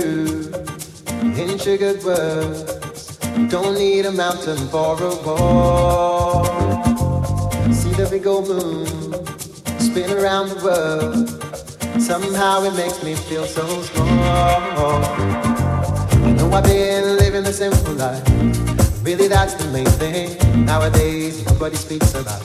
truth in sugared words. Don't need a mountain for a wall. See the big old moon spin around the world. Somehow it makes me feel so small. I know I've been living a simple life. Really, that's the main thing. Nowadays, nobody speaks about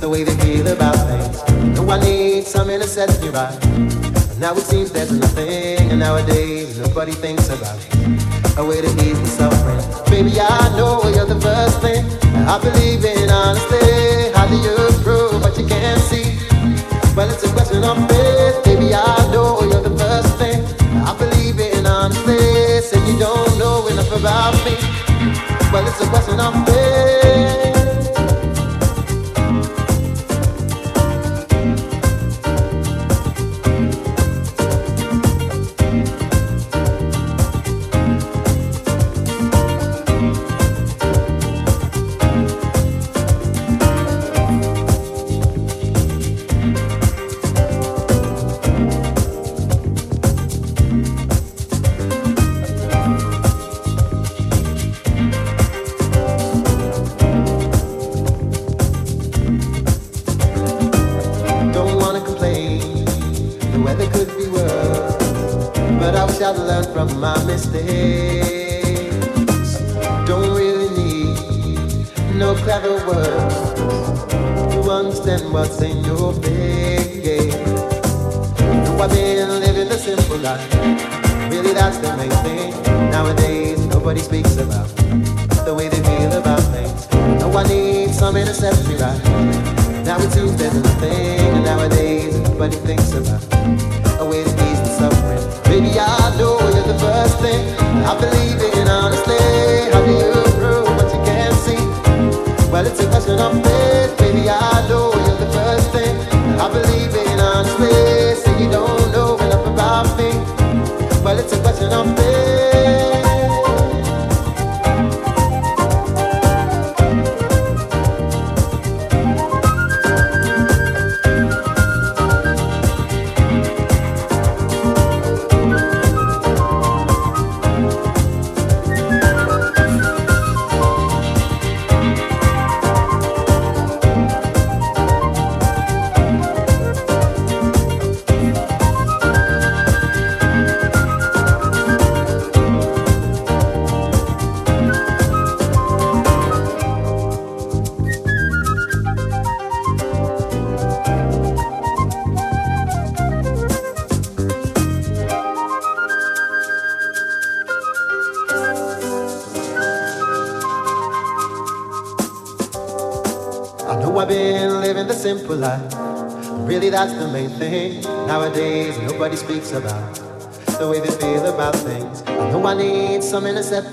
the way they feel about things. No, I need something to set right. Now it seems there's nothing, and nowadays nobody thinks about it. A way to ease the suffering. Baby, I know you're the first thing. I believe in honestly. How do you prove what you can't see? Well, it's a question of faith. Baby, I know you're the first thing. I believe in honestly. Say you don't know enough about me. Well, it's a question of faith.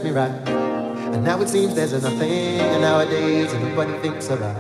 Me right. And now it seems there's nothing. And nowadays, nobody thinks about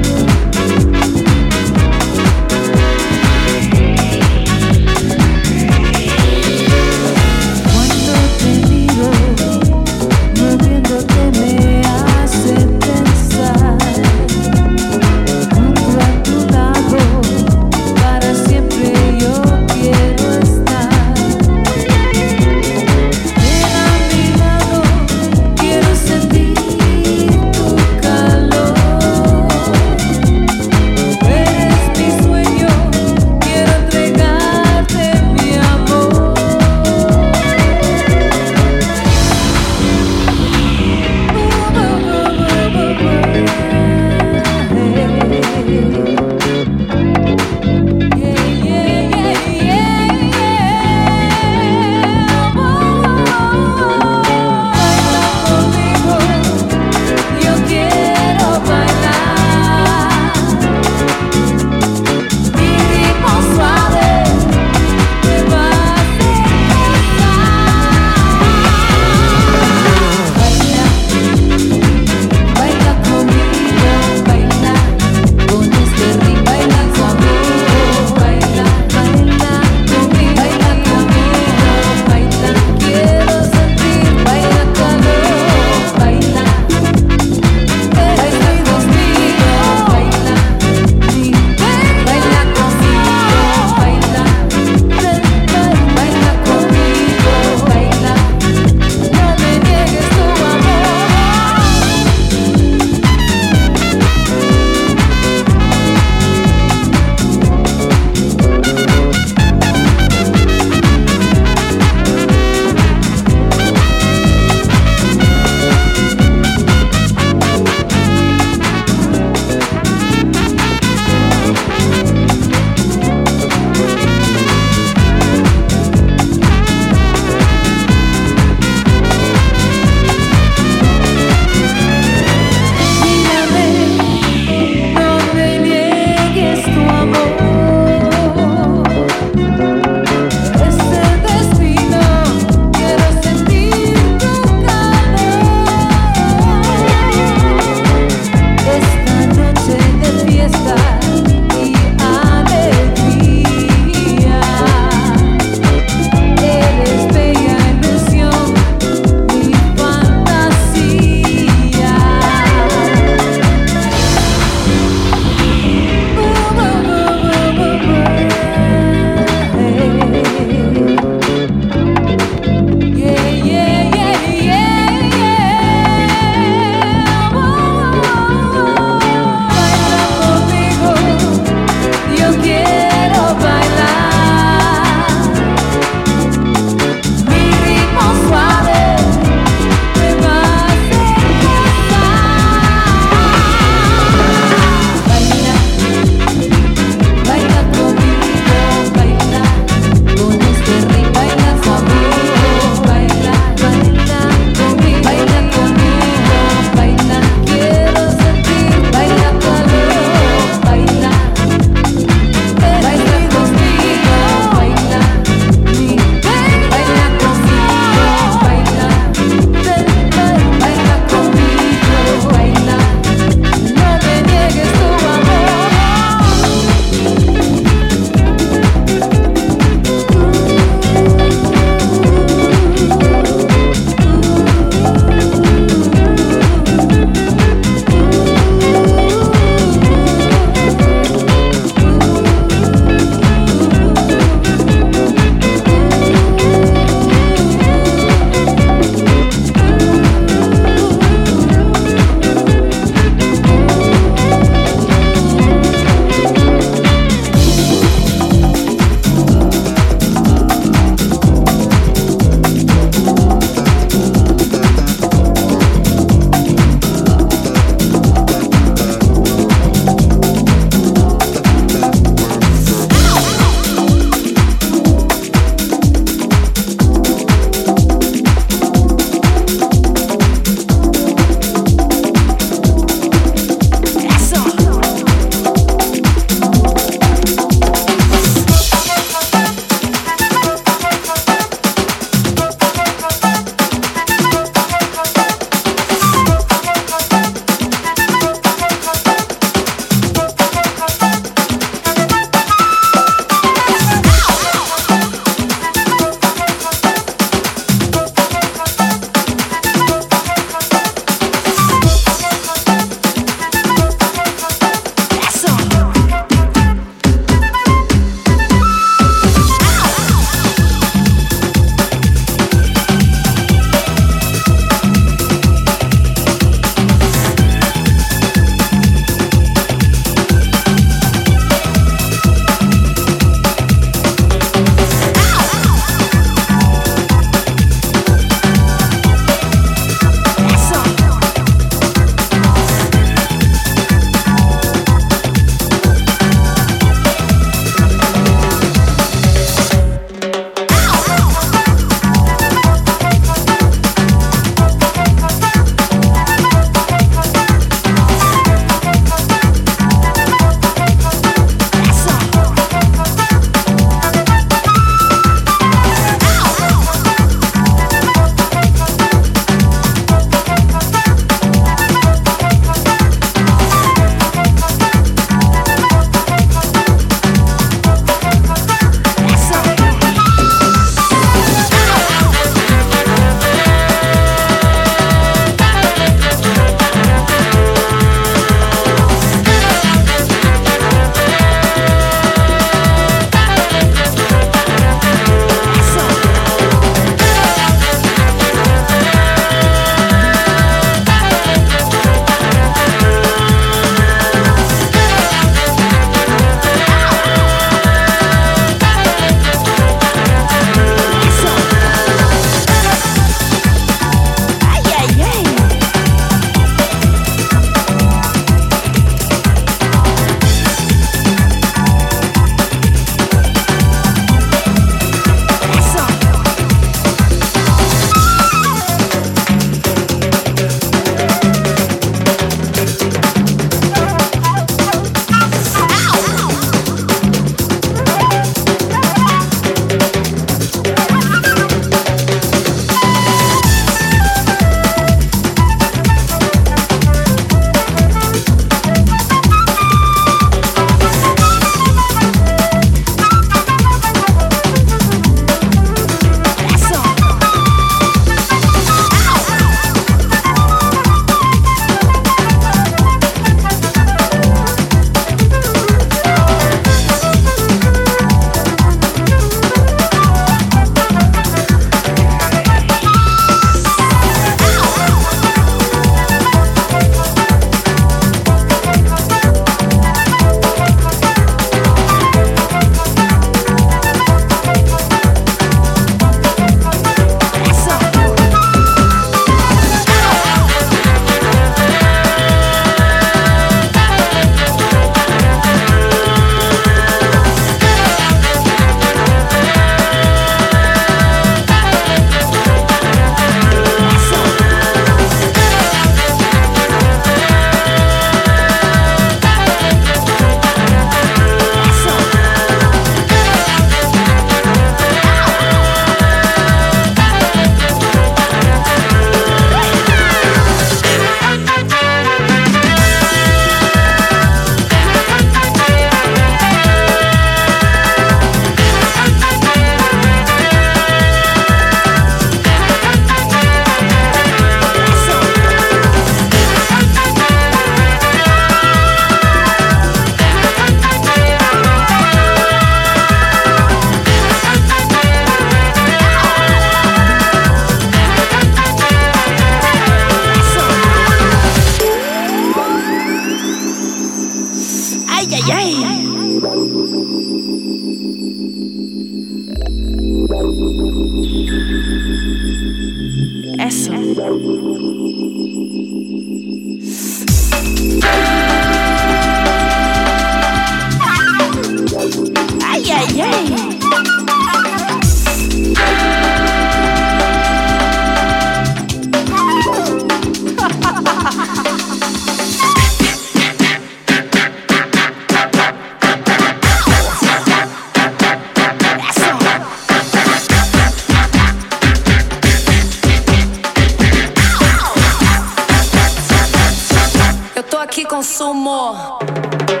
some more.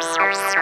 source.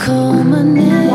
Call my name